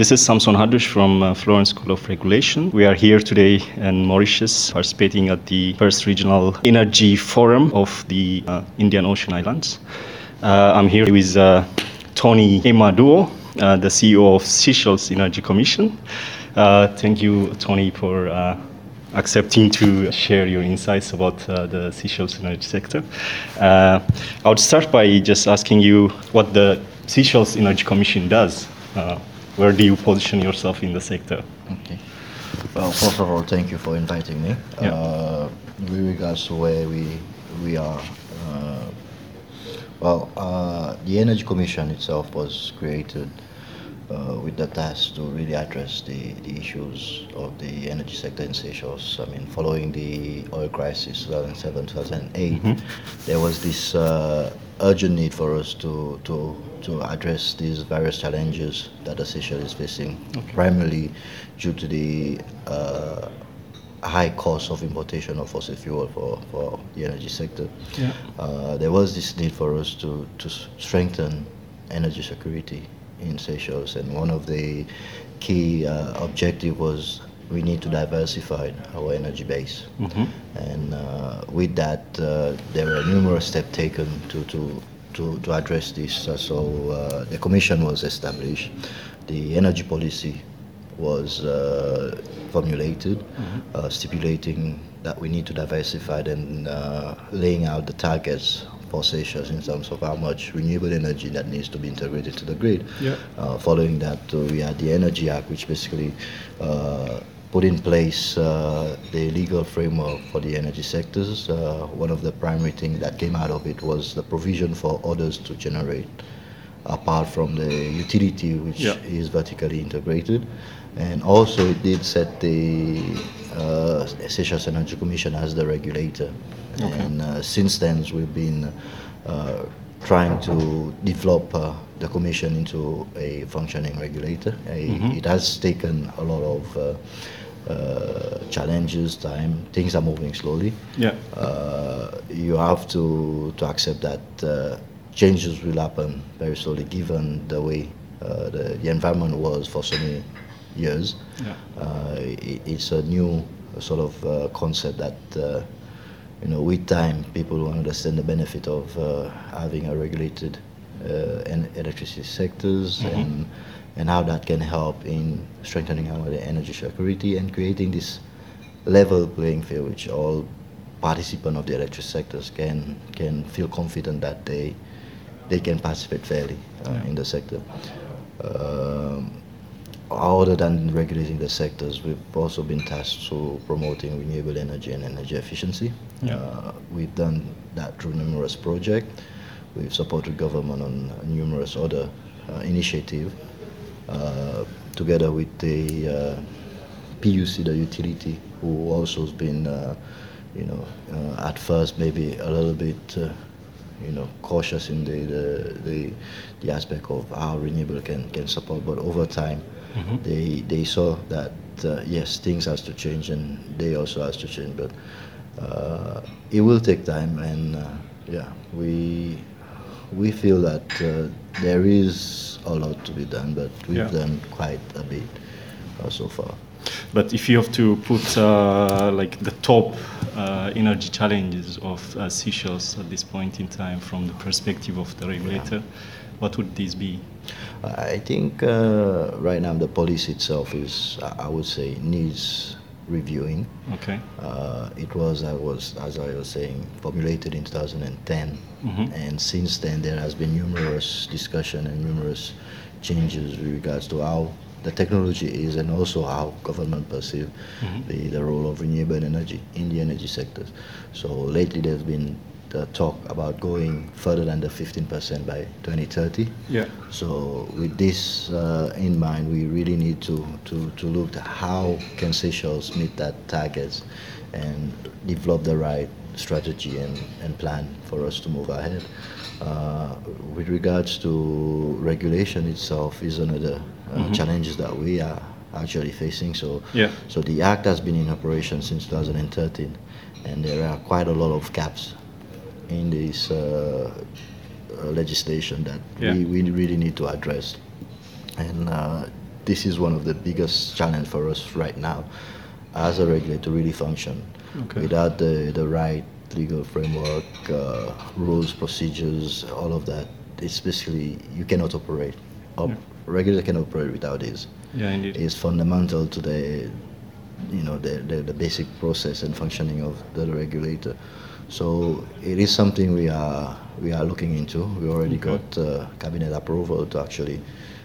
This is Samson Hadush from uh, Florence School of Regulation. We are here today in Mauritius participating at the first regional energy forum of the uh, Indian Ocean Islands. Uh, I'm here with uh, Tony Imaduwa, uh, the CEO of Seychelles Energy Commission. Uh, thank you, Tony, for accepting to share your insights about uh, the Seychelles energy sector. Uh, I would start by just asking you what the Seychelles Energy Commission does. Uh, where do you position yourself in the sector? Okay. Well, first of all, thank you for inviting me. Yeah. Uh, with regards to where we we are, uh, well, uh, the Energy Commission itself was created uh, with the task to really address the, the issues of the energy sector in Seychelles. I mean, following the oil crisis 2007 2008, there was this uh, urgent need for us to, to, to address these various challenges that the Seychelles is facing, primarily due to the uh, high cost of importation of fossil fuel for, for the energy sector. Yeah. Uh, there was this need for us to, to strengthen energy security in Seychelles, and one of the key uh, objective was we need to diversify our energy base. And uh, with that, uh, there were numerous steps taken to, to, to, to address this. So uh, the commission was established, the energy policy was uh, formulated, uh, stipulating that we need to diversify and uh, laying out the targets for Seychelles in terms of how much renewable energy that needs to be integrated to the grid. Yeah. Uh, following that, we had the Energy Act, which basically uh, put in place uh, the legal framework for the energy sectors. Uh, one of the primary things that came out of it was the provision for others to generate apart from the utility which Yeah. is vertically integrated. And also it did set the uh, Seychelles Energy Commission as the regulator. And uh, since then we've been uh, trying to develop uh, the commission into a functioning regulator. A- It has taken a lot of uh, uh, challenges, time. Things are moving slowly Yeah. uh, you have to to accept that uh, changes will happen very slowly, given the way uh, the, the environment was for so many years. Yeah. Uh, i it's a new sort of uh, concept that. Uh, you know, with time, people will understand the benefit of uh, having a regulated uh, electricity sectors and and how that can help in strengthening our energy security and creating this level playing field, which all participants of the electric sectors can can feel confident that they they can participate fairly uh, in the sector. Um, other than regulating the sectors, we've also been tasked to promoting renewable energy and energy efficiency. Yeah. Uh, we've done that through numerous projects. We've supported government on numerous other uh, initiatives, together with the uh, PUC, the utility, who also has been, uh, you know, uh, at first maybe a little bit, uh, you know, cautious in the, the, the, the aspect of how renewable can, can support, but over time, they, they saw that, uh, yes, things has to change and they also has to change, but uh, it will take time and, uh, yeah, we, we feel that uh, there is a lot to be done, but we've Yeah. done quite a bit uh, so far. But if you have to put uh, like the top uh, energy challenges of uh, Seychelles at this point in time from the perspective of the regulator, what would these be? I think uh, right now the policy itself is, I would say, needs reviewing. Okay. Uh, it was, I was, as I was saying, formulated in 2010, and since then there has been numerous discussion and numerous changes with regards to how the technology is and also how government perceive the, the role of renewable energy in the energy sectors. So lately there's been the talk about going further than the 15% by 2030. Yeah. So with this uh, in mind, we really need to, to, to look at how can Seychelles meet that targets and develop the right strategy and, and plan for us to move ahead. Uh, with regards to regulation itself is another uh, challenges that we are actually facing. So, Yeah. so the Act has been in operation since 2013, and there are quite a lot of gaps in this uh, uh, legislation that Yeah. we, we really need to address. And uh, this is one of the biggest challenge for us right now as a regulator to really function. Okay. Without the, the right legal framework, uh, rules, procedures, all of that, it's basically you cannot operate. Op- Yeah. Regulator cannot operate without this. Yeah, indeed. It's fundamental to the, you know, the, the, the basic process and functioning of the regulator. So it is something we are we are looking into. We already Okay. got uh, cabinet approval to actually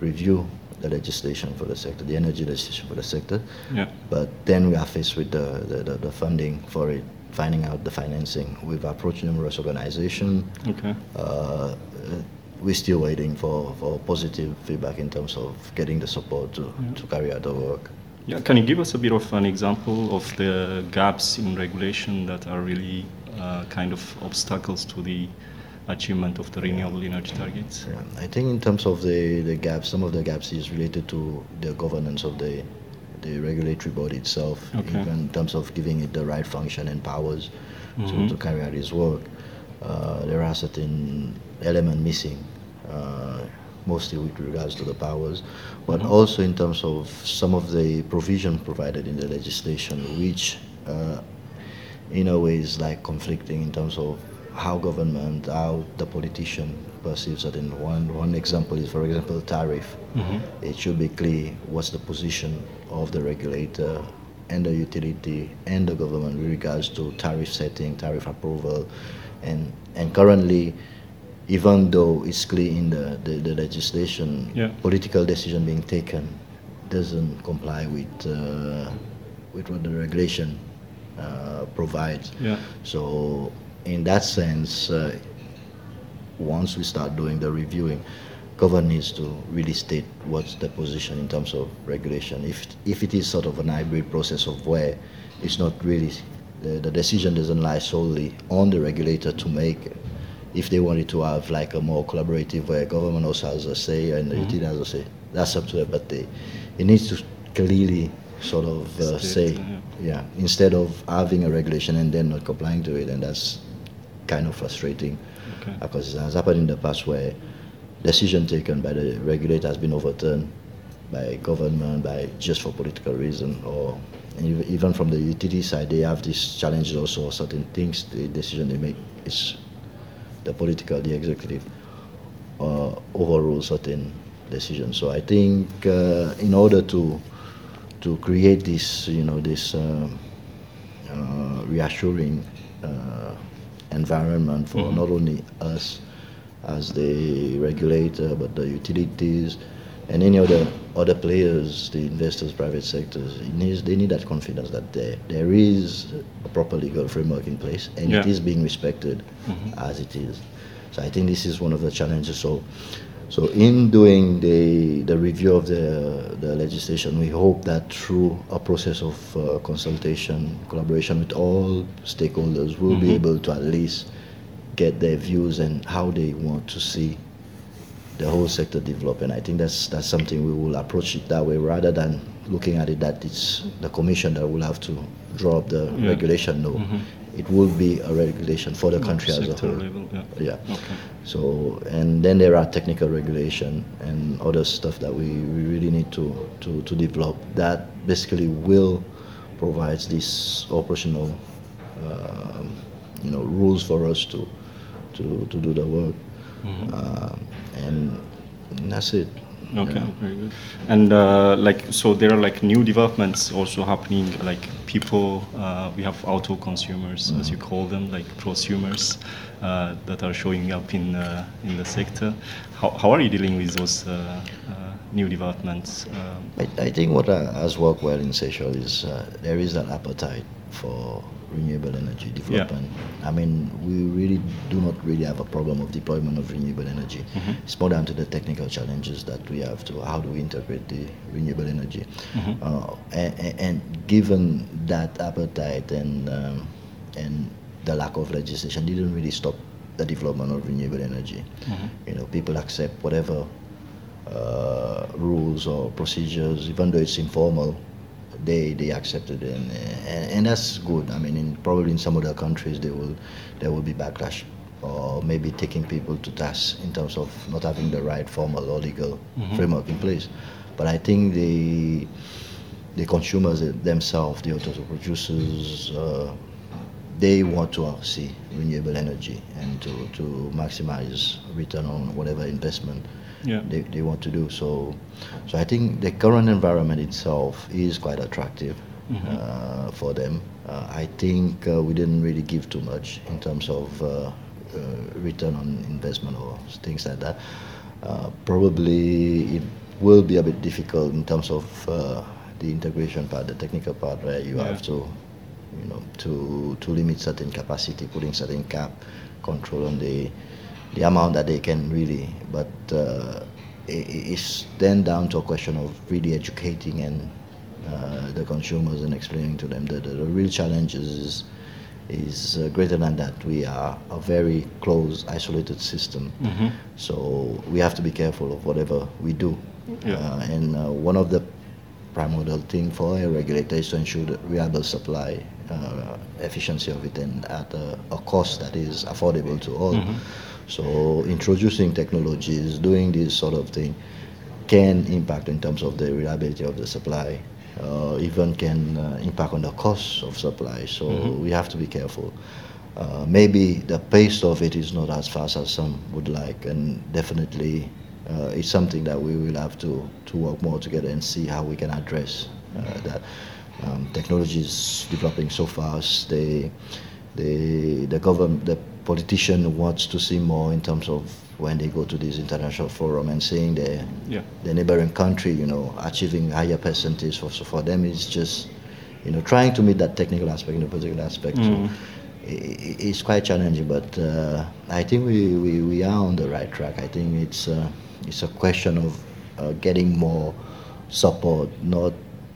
review the legislation for the sector, the energy legislation for the sector. Yeah. But then we are faced with the, the, the, the funding for it, finding out the financing. We've approached numerous organizations. Okay. Uh, we're still waiting for, for positive feedback in terms of getting the support to, to carry out the work. Yeah, can you give us a bit of an example of the gaps in regulation that are really uh, kind of obstacles to the achievement of the renewable energy targets? Yeah, I think in terms of the, the gaps, some of the gaps is related to the governance of the the regulatory body itself, Okay. even in terms of giving it the right function and powers Mhm. to, to carry out its work. Uh, there are certain elements missing, uh, mostly with regards to the powers, but Mhm. also in terms of some of the provision provided in the legislation, which uh, in a way is like conflicting in terms of how government, how the politician perceives. And one, one example is, for example, tariff. Mhm. It should be clear what's the position of the regulator and the utility and the government with regards to tariff setting, tariff approval. And, and currently, even though it's clear in the, the, the legislation, Yeah. political decision being taken doesn't comply with, uh, with what the regulation uh, provides. Yeah. So, in that sense, uh, once we start doing the reviewing, government needs to really state what's the position in terms of regulation. If if it is sort of an hybrid process of where it's not really the, the decision doesn't lie solely on the regulator to make. If they wanted to have like a more collaborative where government also has a say and the utility has a say, that's up to them. But they, it needs to clearly sort of uh, say, uh, yeah, instead of having a regulation and then not complying to it, and that's kind of frustrating. Okay. because it has happened in the past where decision taken by the regulator has been overturned by government by just for political reason or even from the utility side they have these challenges also certain things the decision they make is the political the executive uh, overrule certain decisions. So i think uh, in order to to create this you know this um, uh, reassuring uh, environment for Mhm. not only us as the regulator, but the utilities and any other other players, the investors, private sectors. It needs, they need that confidence that there there is a proper legal framework in place and it Yeah. is being respected Mhm. as it is. So I think this is one of the challenges. So. So in doing the, the review of the, the legislation, we hope that through a process of uh, consultation, collaboration with all stakeholders, we'll be Mhm. able to at least get their views and how they want to see the whole sector develop. And I think that's that's something we will approach it that way rather than looking at it that it's the commission that will have to draw up the Yeah. regulation. No, Mhm. It will be a regulation for the country as a whole. level, yeah. Yeah. Okay. So, and then there are technical regulation and other stuff that we, we really need to, to, to develop that basically will provide these operational, um, you know, rules for us to, to, to do the work. Mhm. Um, and that's it. Okay, Yeah. very good. And uh, like, so there are like new developments also happening. Like people, uh, we have auto consumers, as you call them, like prosumers, uh, that are showing up in uh, in the sector. How, how are you dealing with those uh, uh, new developments? Um, I, I think what uh, has worked well in Seychelles is uh, there is an appetite for renewable energy development. I mean, we really do not really have a problem of deployment of renewable energy. Mhm. It's more down to the technical challenges that we have to how do we integrate the renewable energy. Mhm. Uh, and, and- given that appetite and um, and the lack of legislation didn't really stop the development of renewable energy. Mhm. You know, people accept whatever uh, rules or procedures, even though it's informal, they they accept it, and, and that's good. I mean, in, probably in some other countries, they will there will be backlash, or maybe taking people to task in terms of not having the right formal or legal Mhm. framework in place. But I think the the consumers themselves, the auto producers, uh, they want to see renewable energy and to, to maximize return on whatever investment Yeah. they, they want to do. So, so I think the current environment itself is quite attractive uh, for them. Uh, I think uh, we didn't really give too much in terms of uh, uh, return on investment or things like that. Uh, probably it will be a bit difficult in terms of uh, the integration part, the technical part, where you Yeah. have to you know, to to limit certain capacity, putting certain cap control on the the amount that they can really. But uh, it's then down to a question of really educating and uh, the consumers and explaining to them that the, the real challenge is is uh, greater than that. We are a very close, isolated system, so we have to be careful of whatever we do. Yeah. Uh, and uh, one of the primordial thing for a regulator is to ensure the reliable supply, uh, efficiency of it, and at a, a cost that is affordable to all. So introducing technologies, doing this sort of thing, can impact in terms of the reliability of the supply, uh, even can uh, impact on the cost of supply. So we have to be careful. Uh, maybe the pace of it is not as fast as some would like, and definitely uh, it's something that we will have to, to work more together and see how we can address uh, that. Um, technology is developing so fast. They, the the government, the politician wants to see more in terms of when they go to this international forum and seeing the Yeah. the neighboring country, you know, achieving higher percentages. For, so for them, it's just, you know, trying to meet that technical aspect the political aspect. So i- i- it's quite challenging, but uh, I think we, we, we are on the right track. I think it's uh, it's a question of uh, getting more support, not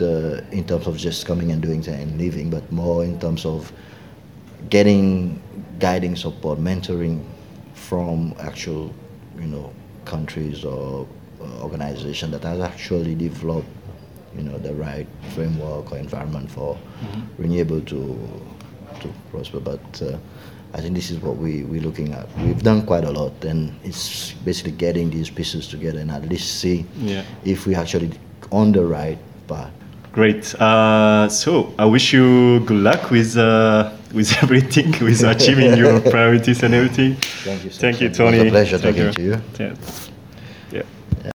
uh, in terms of just coming and doing and leaving, but more in terms of getting guiding support, mentoring from actual, you know, countries or uh, organization that has actually developed, you know, the right framework or environment for renewable to to prosper. But uh, I think this is what we we're looking at. We've done quite a lot, and it's basically getting these pieces together and at least see Yeah. if we actually on the right path. Great. Uh, so I wish you good luck with uh, with everything, with achieving your priorities and everything. Thank you. so Thank you, much. It was a pleasure Thank talking to you. Yeah.